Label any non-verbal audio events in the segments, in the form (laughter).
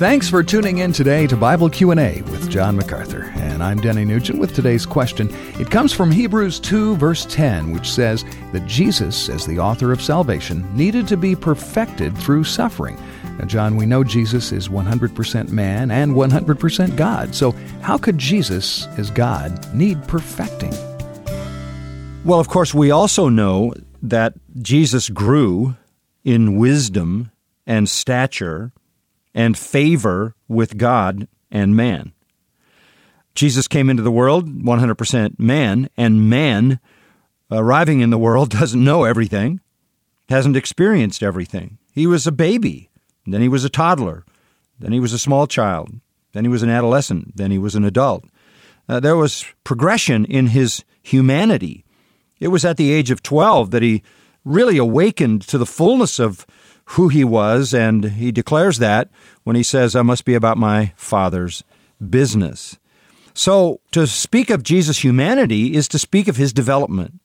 Thanks for tuning in today to Bible Q&A with John MacArthur. And I'm Denny Nugent with today's question. It comes from Hebrews 2 verse 10, which says that Jesus, as the author of salvation, needed to be perfected through suffering. Now, John, we know Jesus is 100% man and 100% God. So, how could Jesus, as God, need perfecting? Well, of course, we also know that Jesus grew in wisdom and stature and favor with God and man. Jesus came into the world 100% man, and man arriving in the world (laughs) doesn't know everything, hasn't experienced everything. He was a baby, then he was a toddler, then he was a small child, then he was an adolescent, then he was an adult. Uh, there was progression in his humanity. It was at the age of 12 that he really awakened to the fullness of who he was, and he declares that when he says, I must be about my Father's business. So, to speak of Jesus' humanity is to speak of his development.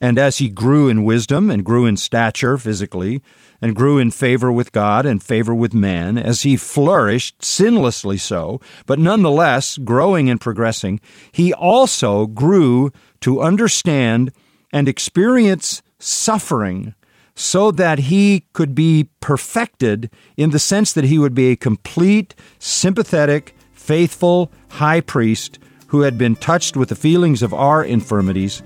And as he grew in wisdom and grew in stature physically, and grew in favor with God and favor with man, as he flourished, sinlessly so, but nonetheless growing and progressing, he also grew to understand and experience suffering so that he could be perfected in the sense that he would be a complete, sympathetic, faithful high priest who had been touched with the feelings of our infirmities,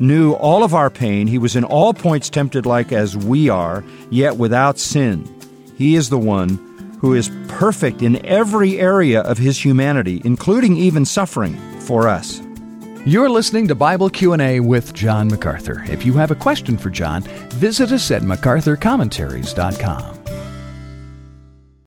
knew all of our pain. He was in all points tempted like as we are, yet without sin. He is the one who is perfect in every area of his humanity, including even suffering for us. You're listening to Bible Q&A with John MacArthur. If you have a question for John, visit us at macarthurcommentaries.com.